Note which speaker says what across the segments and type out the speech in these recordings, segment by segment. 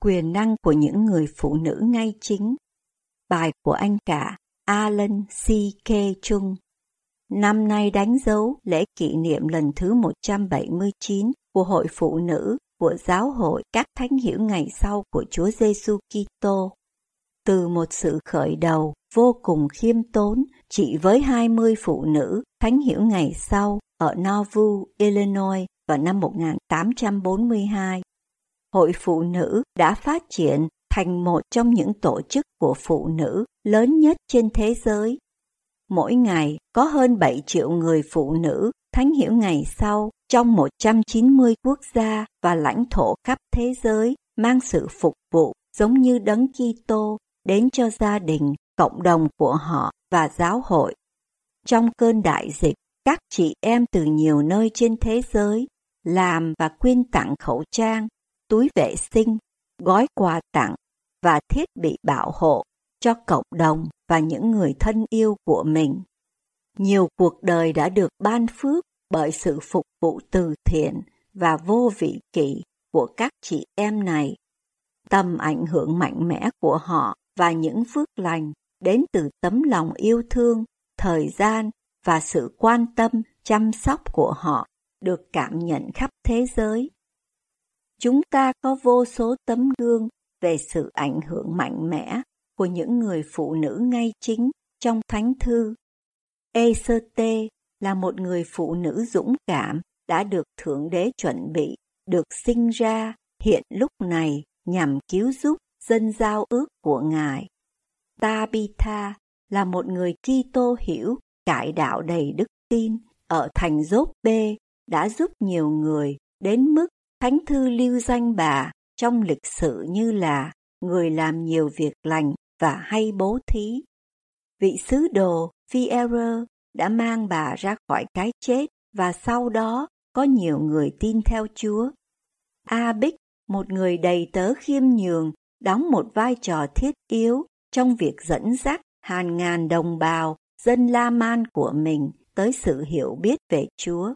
Speaker 1: Quyền năng của những người phụ nữ ngay chính. Bài của anh cả Alan C. K. Chung. Năm nay đánh dấu lễ kỷ niệm lần thứ 179 của Hội Phụ Nữ của Giáo hội các thánh hiểu ngày sau của Chúa Giêsu Kitô. Từ một sự khởi đầu vô cùng khiêm tốn, chỉ với 20 phụ nữ thánh hiểu ngày sau ở Nauvoo, Illinois vào năm 1842 Hội Phụ Nữ đã phát triển thành một trong những tổ chức của phụ nữ lớn nhất trên thế giới. Mỗi ngày có hơn 7 triệu người phụ nữ thánh hiểu ngày sau trong 190 quốc gia và lãnh thổ khắp thế giới mang sự phục vụ giống như đấng Kitô đến cho gia đình, cộng đồng của họ và giáo hội. Trong cơn đại dịch, các chị em từ nhiều nơi trên thế giới làm và quyên tặng khẩu trang túi vệ sinh, gói quà tặng và thiết bị bảo hộ cho cộng đồng và những người thân yêu của mình. Nhiều cuộc đời đã được ban phước bởi sự phục vụ từ thiện và vô vị kỷ của các chị em này. Tầm ảnh hưởng mạnh mẽ của họ và những phước lành đến từ tấm lòng yêu thương, thời gian và sự quan tâm, chăm sóc của họ được cảm nhận khắp thế giới chúng ta có vô số tấm gương về sự ảnh hưởng mạnh mẽ của những người phụ nữ ngay chính trong thánh thư. Eserte là một người phụ nữ dũng cảm đã được Thượng Đế chuẩn bị, được sinh ra hiện lúc này nhằm cứu giúp dân giao ước của Ngài. Tabitha là một người Kitô hiểu cải đạo đầy đức tin ở thành Dốt B đã giúp nhiều người đến mức Thánh thư lưu danh bà trong lịch sử như là người làm nhiều việc lành và hay bố thí. Vị sứ đồ Fierre đã mang bà ra khỏi cái chết và sau đó có nhiều người tin theo Chúa. A Bích, một người đầy tớ khiêm nhường, đóng một vai trò thiết yếu trong việc dẫn dắt hàng ngàn đồng bào dân La Man của mình tới sự hiểu biết về Chúa.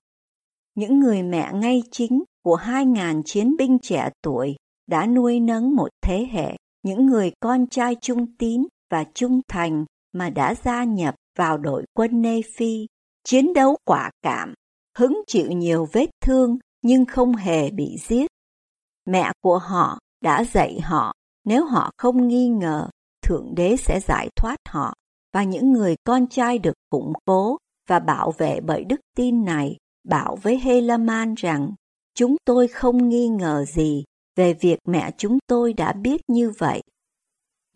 Speaker 1: Những người mẹ ngay chính của hai ngàn chiến binh trẻ tuổi đã nuôi nấng một thế hệ những người con trai trung tín và trung thành mà đã gia nhập vào đội quân Nê Phi, chiến đấu quả cảm, hứng chịu nhiều vết thương nhưng không hề bị giết. Mẹ của họ đã dạy họ nếu họ không nghi ngờ, Thượng Đế sẽ giải thoát họ và những người con trai được củng cố và bảo vệ bởi đức tin này bảo với Helaman rằng Chúng tôi không nghi ngờ gì về việc mẹ chúng tôi đã biết như vậy.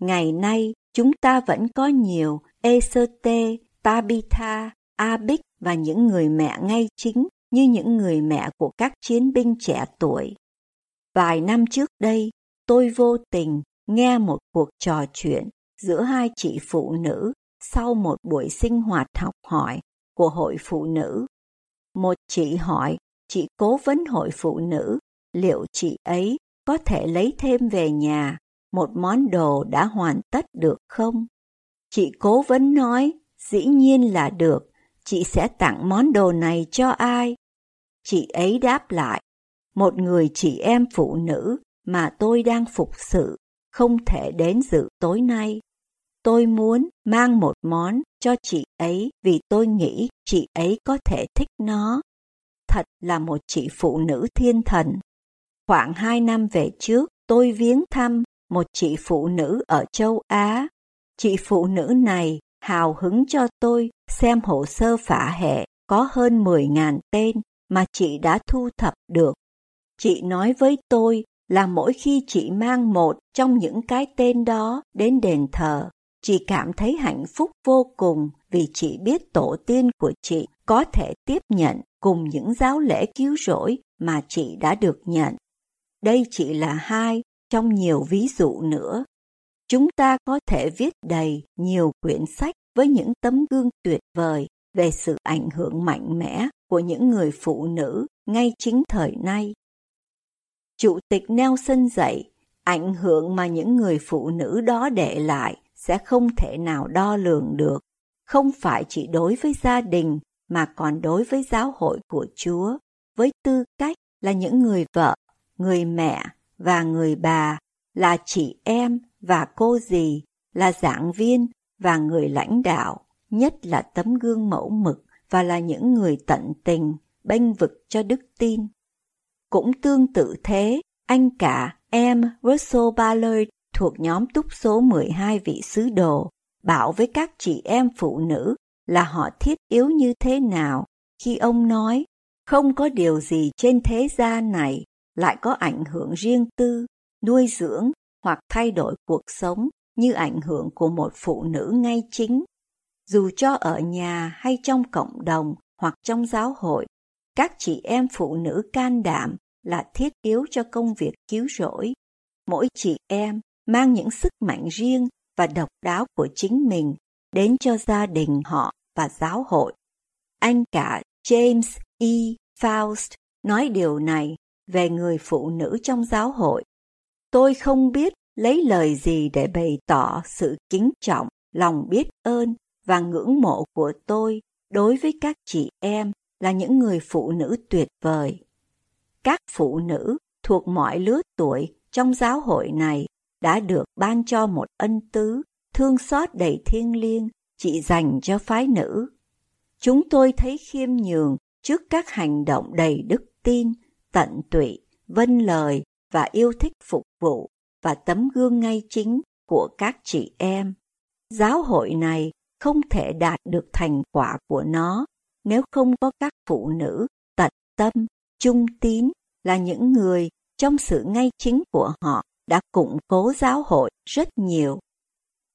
Speaker 1: Ngày nay, chúng ta vẫn có nhiều Eserte, Tabitha, Abik và những người mẹ ngay chính như những người mẹ của các chiến binh trẻ tuổi. Vài năm trước đây, tôi vô tình nghe một cuộc trò chuyện giữa hai chị phụ nữ sau một buổi sinh hoạt học hỏi của hội phụ nữ. Một chị hỏi chị cố vấn hội phụ nữ liệu chị ấy có thể lấy thêm về nhà một món đồ đã hoàn tất được không? Chị cố vấn nói, dĩ nhiên là được, chị sẽ tặng món đồ này cho ai? Chị ấy đáp lại, một người chị em phụ nữ mà tôi đang phục sự không thể đến dự tối nay. Tôi muốn mang một món cho chị ấy vì tôi nghĩ chị ấy có thể thích nó thật là một chị phụ nữ thiên thần. Khoảng hai năm về trước, tôi viếng thăm một chị phụ nữ ở châu Á. Chị phụ nữ này hào hứng cho tôi xem hồ sơ phả hệ có hơn 10.000 tên mà chị đã thu thập được. Chị nói với tôi là mỗi khi chị mang một trong những cái tên đó đến đền thờ, chị cảm thấy hạnh phúc vô cùng vì chị biết tổ tiên của chị có thể tiếp nhận cùng những giáo lễ cứu rỗi mà chị đã được nhận. Đây chỉ là hai trong nhiều ví dụ nữa. Chúng ta có thể viết đầy nhiều quyển sách với những tấm gương tuyệt vời về sự ảnh hưởng mạnh mẽ của những người phụ nữ ngay chính thời nay. Chủ tịch Nelson dạy, ảnh hưởng mà những người phụ nữ đó để lại sẽ không thể nào đo lường được, không phải chỉ đối với gia đình mà còn đối với giáo hội của Chúa, với tư cách là những người vợ, người mẹ và người bà, là chị em và cô dì, là giảng viên và người lãnh đạo, nhất là tấm gương mẫu mực và là những người tận tình, bênh vực cho đức tin. Cũng tương tự thế, anh cả em Russell Ballard thuộc nhóm túc số 12 vị sứ đồ, bảo với các chị em phụ nữ là họ thiết yếu như thế nào khi ông nói không có điều gì trên thế gian này lại có ảnh hưởng riêng tư, nuôi dưỡng hoặc thay đổi cuộc sống như ảnh hưởng của một phụ nữ ngay chính. Dù cho ở nhà hay trong cộng đồng hoặc trong giáo hội, các chị em phụ nữ can đảm là thiết yếu cho công việc cứu rỗi. Mỗi chị em mang những sức mạnh riêng và độc đáo của chính mình đến cho gia đình họ và giáo hội. Anh cả James E. Faust nói điều này về người phụ nữ trong giáo hội. Tôi không biết lấy lời gì để bày tỏ sự kính trọng, lòng biết ơn và ngưỡng mộ của tôi đối với các chị em là những người phụ nữ tuyệt vời. Các phụ nữ thuộc mọi lứa tuổi trong giáo hội này đã được ban cho một ân tứ, thương xót đầy thiêng liêng chị dành cho phái nữ. Chúng tôi thấy khiêm nhường trước các hành động đầy đức tin, tận tụy, vân lời và yêu thích phục vụ và tấm gương ngay chính của các chị em. Giáo hội này không thể đạt được thành quả của nó nếu không có các phụ nữ tận tâm, trung tín là những người trong sự ngay chính của họ đã củng cố giáo hội rất nhiều.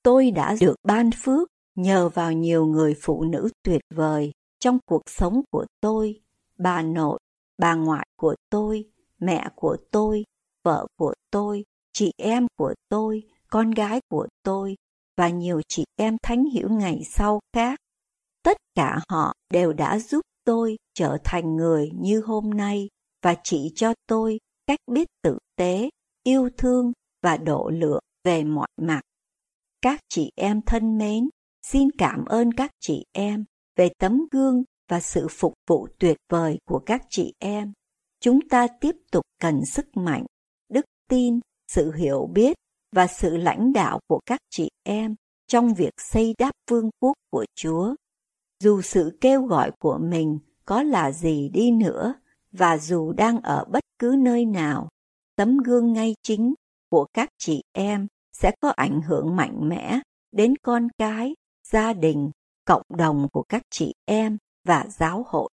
Speaker 1: Tôi đã được ban phước nhờ vào nhiều người phụ nữ tuyệt vời trong cuộc sống của tôi, bà nội, bà ngoại của tôi, mẹ của tôi, vợ của tôi, chị em của tôi, con gái của tôi và nhiều chị em thánh hiểu ngày sau khác. Tất cả họ đều đã giúp tôi trở thành người như hôm nay và chỉ cho tôi cách biết tử tế, yêu thương và độ lượng về mọi mặt. Các chị em thân mến, xin cảm ơn các chị em về tấm gương và sự phục vụ tuyệt vời của các chị em. Chúng ta tiếp tục cần sức mạnh, đức tin, sự hiểu biết và sự lãnh đạo của các chị em trong việc xây đắp vương quốc của Chúa. Dù sự kêu gọi của mình có là gì đi nữa và dù đang ở bất cứ nơi nào, tấm gương ngay chính của các chị em sẽ có ảnh hưởng mạnh mẽ đến con cái, gia đình, cộng đồng của các chị em và giáo hội.